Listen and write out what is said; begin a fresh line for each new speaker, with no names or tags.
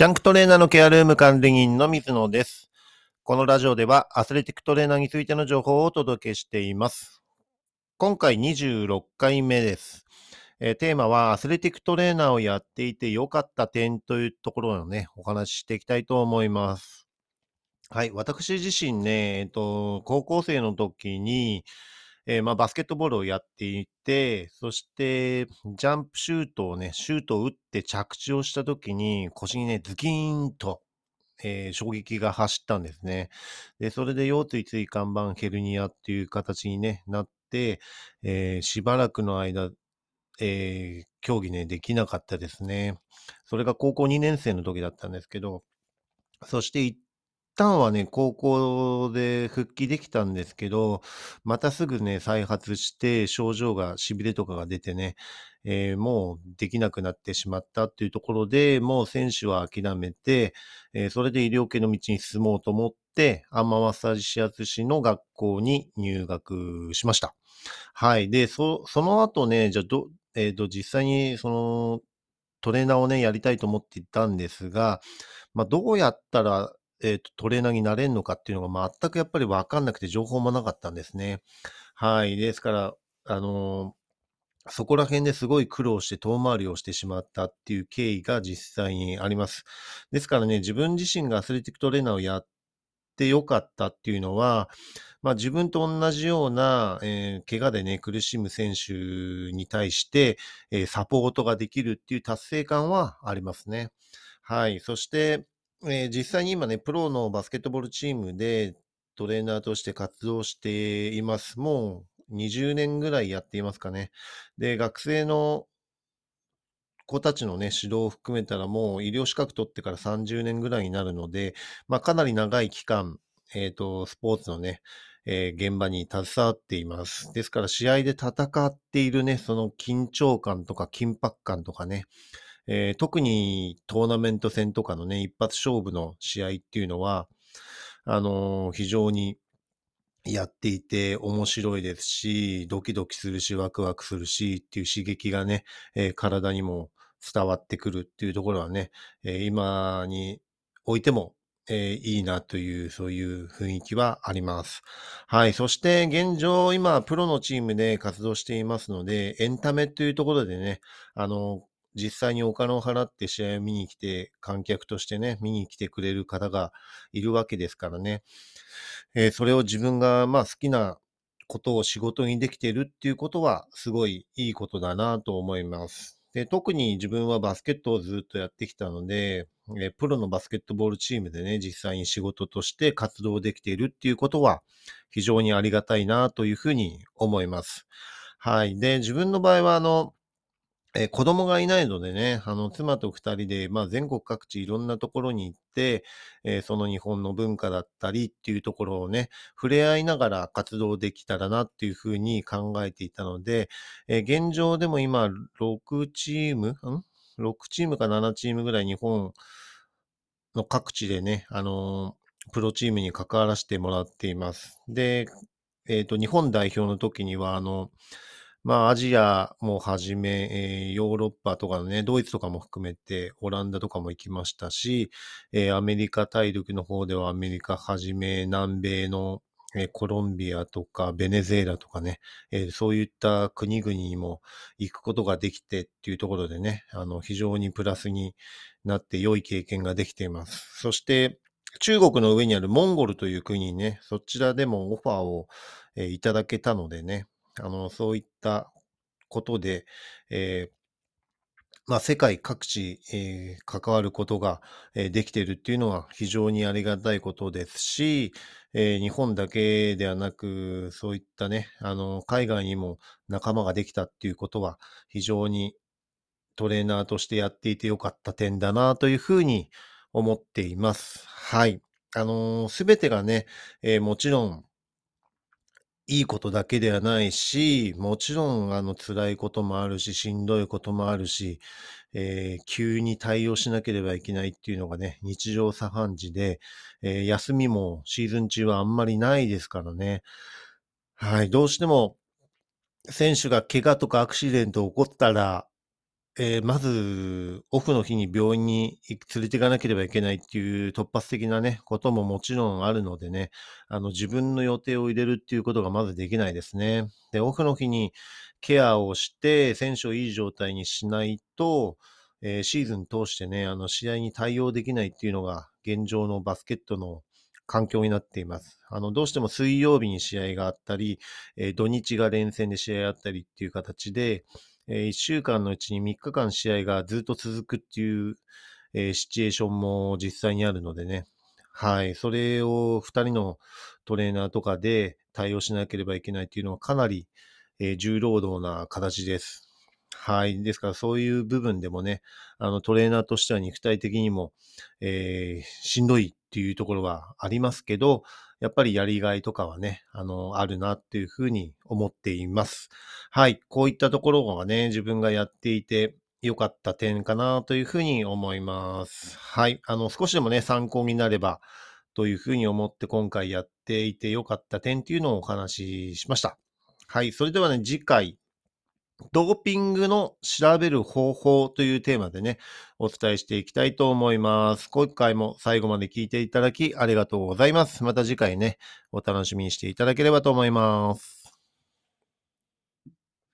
ジャンクトレーナーのケアルーム管理人の水野です。このラジオではアスレティックトレーナーについての情報をお届けしています。今回26回目です。えーテーマはアスレティックトレーナーをやっていて良かった点というところをね、お話ししていきたいと思います。はい。私自身ね、えっと、高校生の時に、えーまあ、バスケットボールをやっていて、そして、ジャンプシュートをね、シュートを打って着地をした時に、腰にね、ズキーンと、えー衝撃が走ったんですね。で、それで腰椎椎間板ヘルニアっていう形に、ね、なって、えーしばらくの間、えー競技ね、できなかったですね。それが高校2年生の時だったんですけど、そして一旦はね、高校で復帰できたんですけど、またすぐね、再発して症状が、痺れとかが出てね、えーもうできなくなってしまったっていうところで、もう選手は諦めて、えーそれで医療系の道に進もうと思って、アンママッサージ指圧師の学校に入学しました。はい。で、そ、その後ね、じゃあど、えっ、と、実際にそのトレーナーをね、やりたいと思っていたんですが、まあ、どうやったら、えっ、と、トレーナーになれるのかっていうのが全くやっぱりわかんなくて情報もなかったんですね。はい。ですから、あのそこら辺ですごい苦労して遠回りをしてしまったっていう経緯が実際にあります。ですからね、自分自身がアスレティックトレーナーをやってよかったっていうのは、まあ自分と同じような、えー怪我でね、苦しむ選手に対して、えーサポートができるっていう達成感はありますね。はい。そして、えー実際に今ね、プロのバスケットボールチームでトレーナーとして活動しています。もう20年ぐらいやっていますかね。で、学生の子たちのね、指導を含めたらもう医療資格取ってから30年ぐらいになるので、まあかなり長い期間、えっ、と、スポーツのね、えー現場に携わっています。ですから試合で戦っているね、その緊張感とか緊迫感とかね、えー特にトーナメント戦とかのね、一発勝負の試合っていうのは、あのー非常にやっていて面白いですし、ドキドキするし、ワクワクするしっていう刺激がね、えー体にも伝わってくるっていうところはね、えー今においても、えーいいなという、そういう雰囲気はあります。はい。そして現状、今、プロのチームで活動していますので、エンタメというところでね、あの、実際にお金を払って試合を見に来て、観客としてね、見に来てくれる方がいるわけですからね。えーそれを自分が、まあ、好きなことを仕事にできているっていうことは、すごいいいことだなと思います。で、特に自分はバスケットをずっとやってきたので、えープロのバスケットボールチームでね、実際に仕事として活動できているっていうことは、非常にありがたいなというふうに思います。はい。で、自分の場合は、あの、えー子供がいないのでね、あの、妻と二人で、まあ、全国各地いろんなところに行って、えーその日本の文化だったりっていうところをね、触れ合いながら活動できたらなっていうふうに考えていたので、えー現状でも今、6チーム、ん ?6 チームか7チームぐらい日本の各地でね、あのープロチームに関わらせてもらっています。で、えっ、と、日本代表の時には、あの、まあ、アジアもはじめ、えーヨーロッパとかのね、ドイツとかも含めて、オランダとかも行きましたし、えーアメリカ大陸の方ではアメリカはじめ、南米の、えーコロンビアとかベネズエラとかね、えーそういった国々にも行くことができてっていうところでね、あの、非常にプラスになって良い経験ができています。そして、中国の上にあるモンゴルという国にね、そちらでもオファーを、えーいただけたのでね、あの、そういったことで、えまあ、世界各地、えー関わることが、えーできているっていうのは非常にありがたいことですし、えー日本だけではなく、そういったね、あの、海外にも仲間ができたっていうことは非常にトレーナーとしてやっていてよかった点だなというふうに思っています。はい。あのすべてがね、えもちろんいいことだけではないし、もちろん、あの、辛いこともあるし、しんどいこともあるし、えー急に対応しなければいけないっていうのがね、日常茶飯事で、えー休みもシーズン中はあんまりないですからね。はい、どうしても、選手が怪我とかアクシデント起こったら、えーまず、オフの日に病院に連れて行かなければいけないっていう突発的なね、ことももちろんあるのでね、あの、自分の予定を入れるっていうことがまずできないですね。で、オフの日にケアをして、選手をいい状態にしないと、えーシーズン通してね、あの、試合に対応できないっていうのが現状のバスケットの環境になっています。あの、どうしても水曜日に試合があったり、えー土日が連戦で試合あったりっていう形で、え1週間のうちに3日間試合がずっと続くっていう、シチュエーションも実際にあるのでね。はい。それを2人のトレーナーとかで対応しなければいけないっていうのはかなり、重労働な形です。はい。ですからそういう部分でもね、あのトレーナーとしては肉体的にも、えーしんどいっていうところはありますけど、やっぱりやりがいとかはね、あの、あるなっていうふうに思っています。はい。こういったところがね、自分がやっていて良かった点かなというふうに思います。はい。あの、少しでもね、参考になればというふうに思って今回やっていて良かった点っていうのをお話ししました。はい。それではね、次回、ドーピングの調べる方法というテーマでね、お伝えしていきたいと思います。今回も最後まで聞いていただきありがとうございます。また次回ね、お楽しみにしていただければと思います。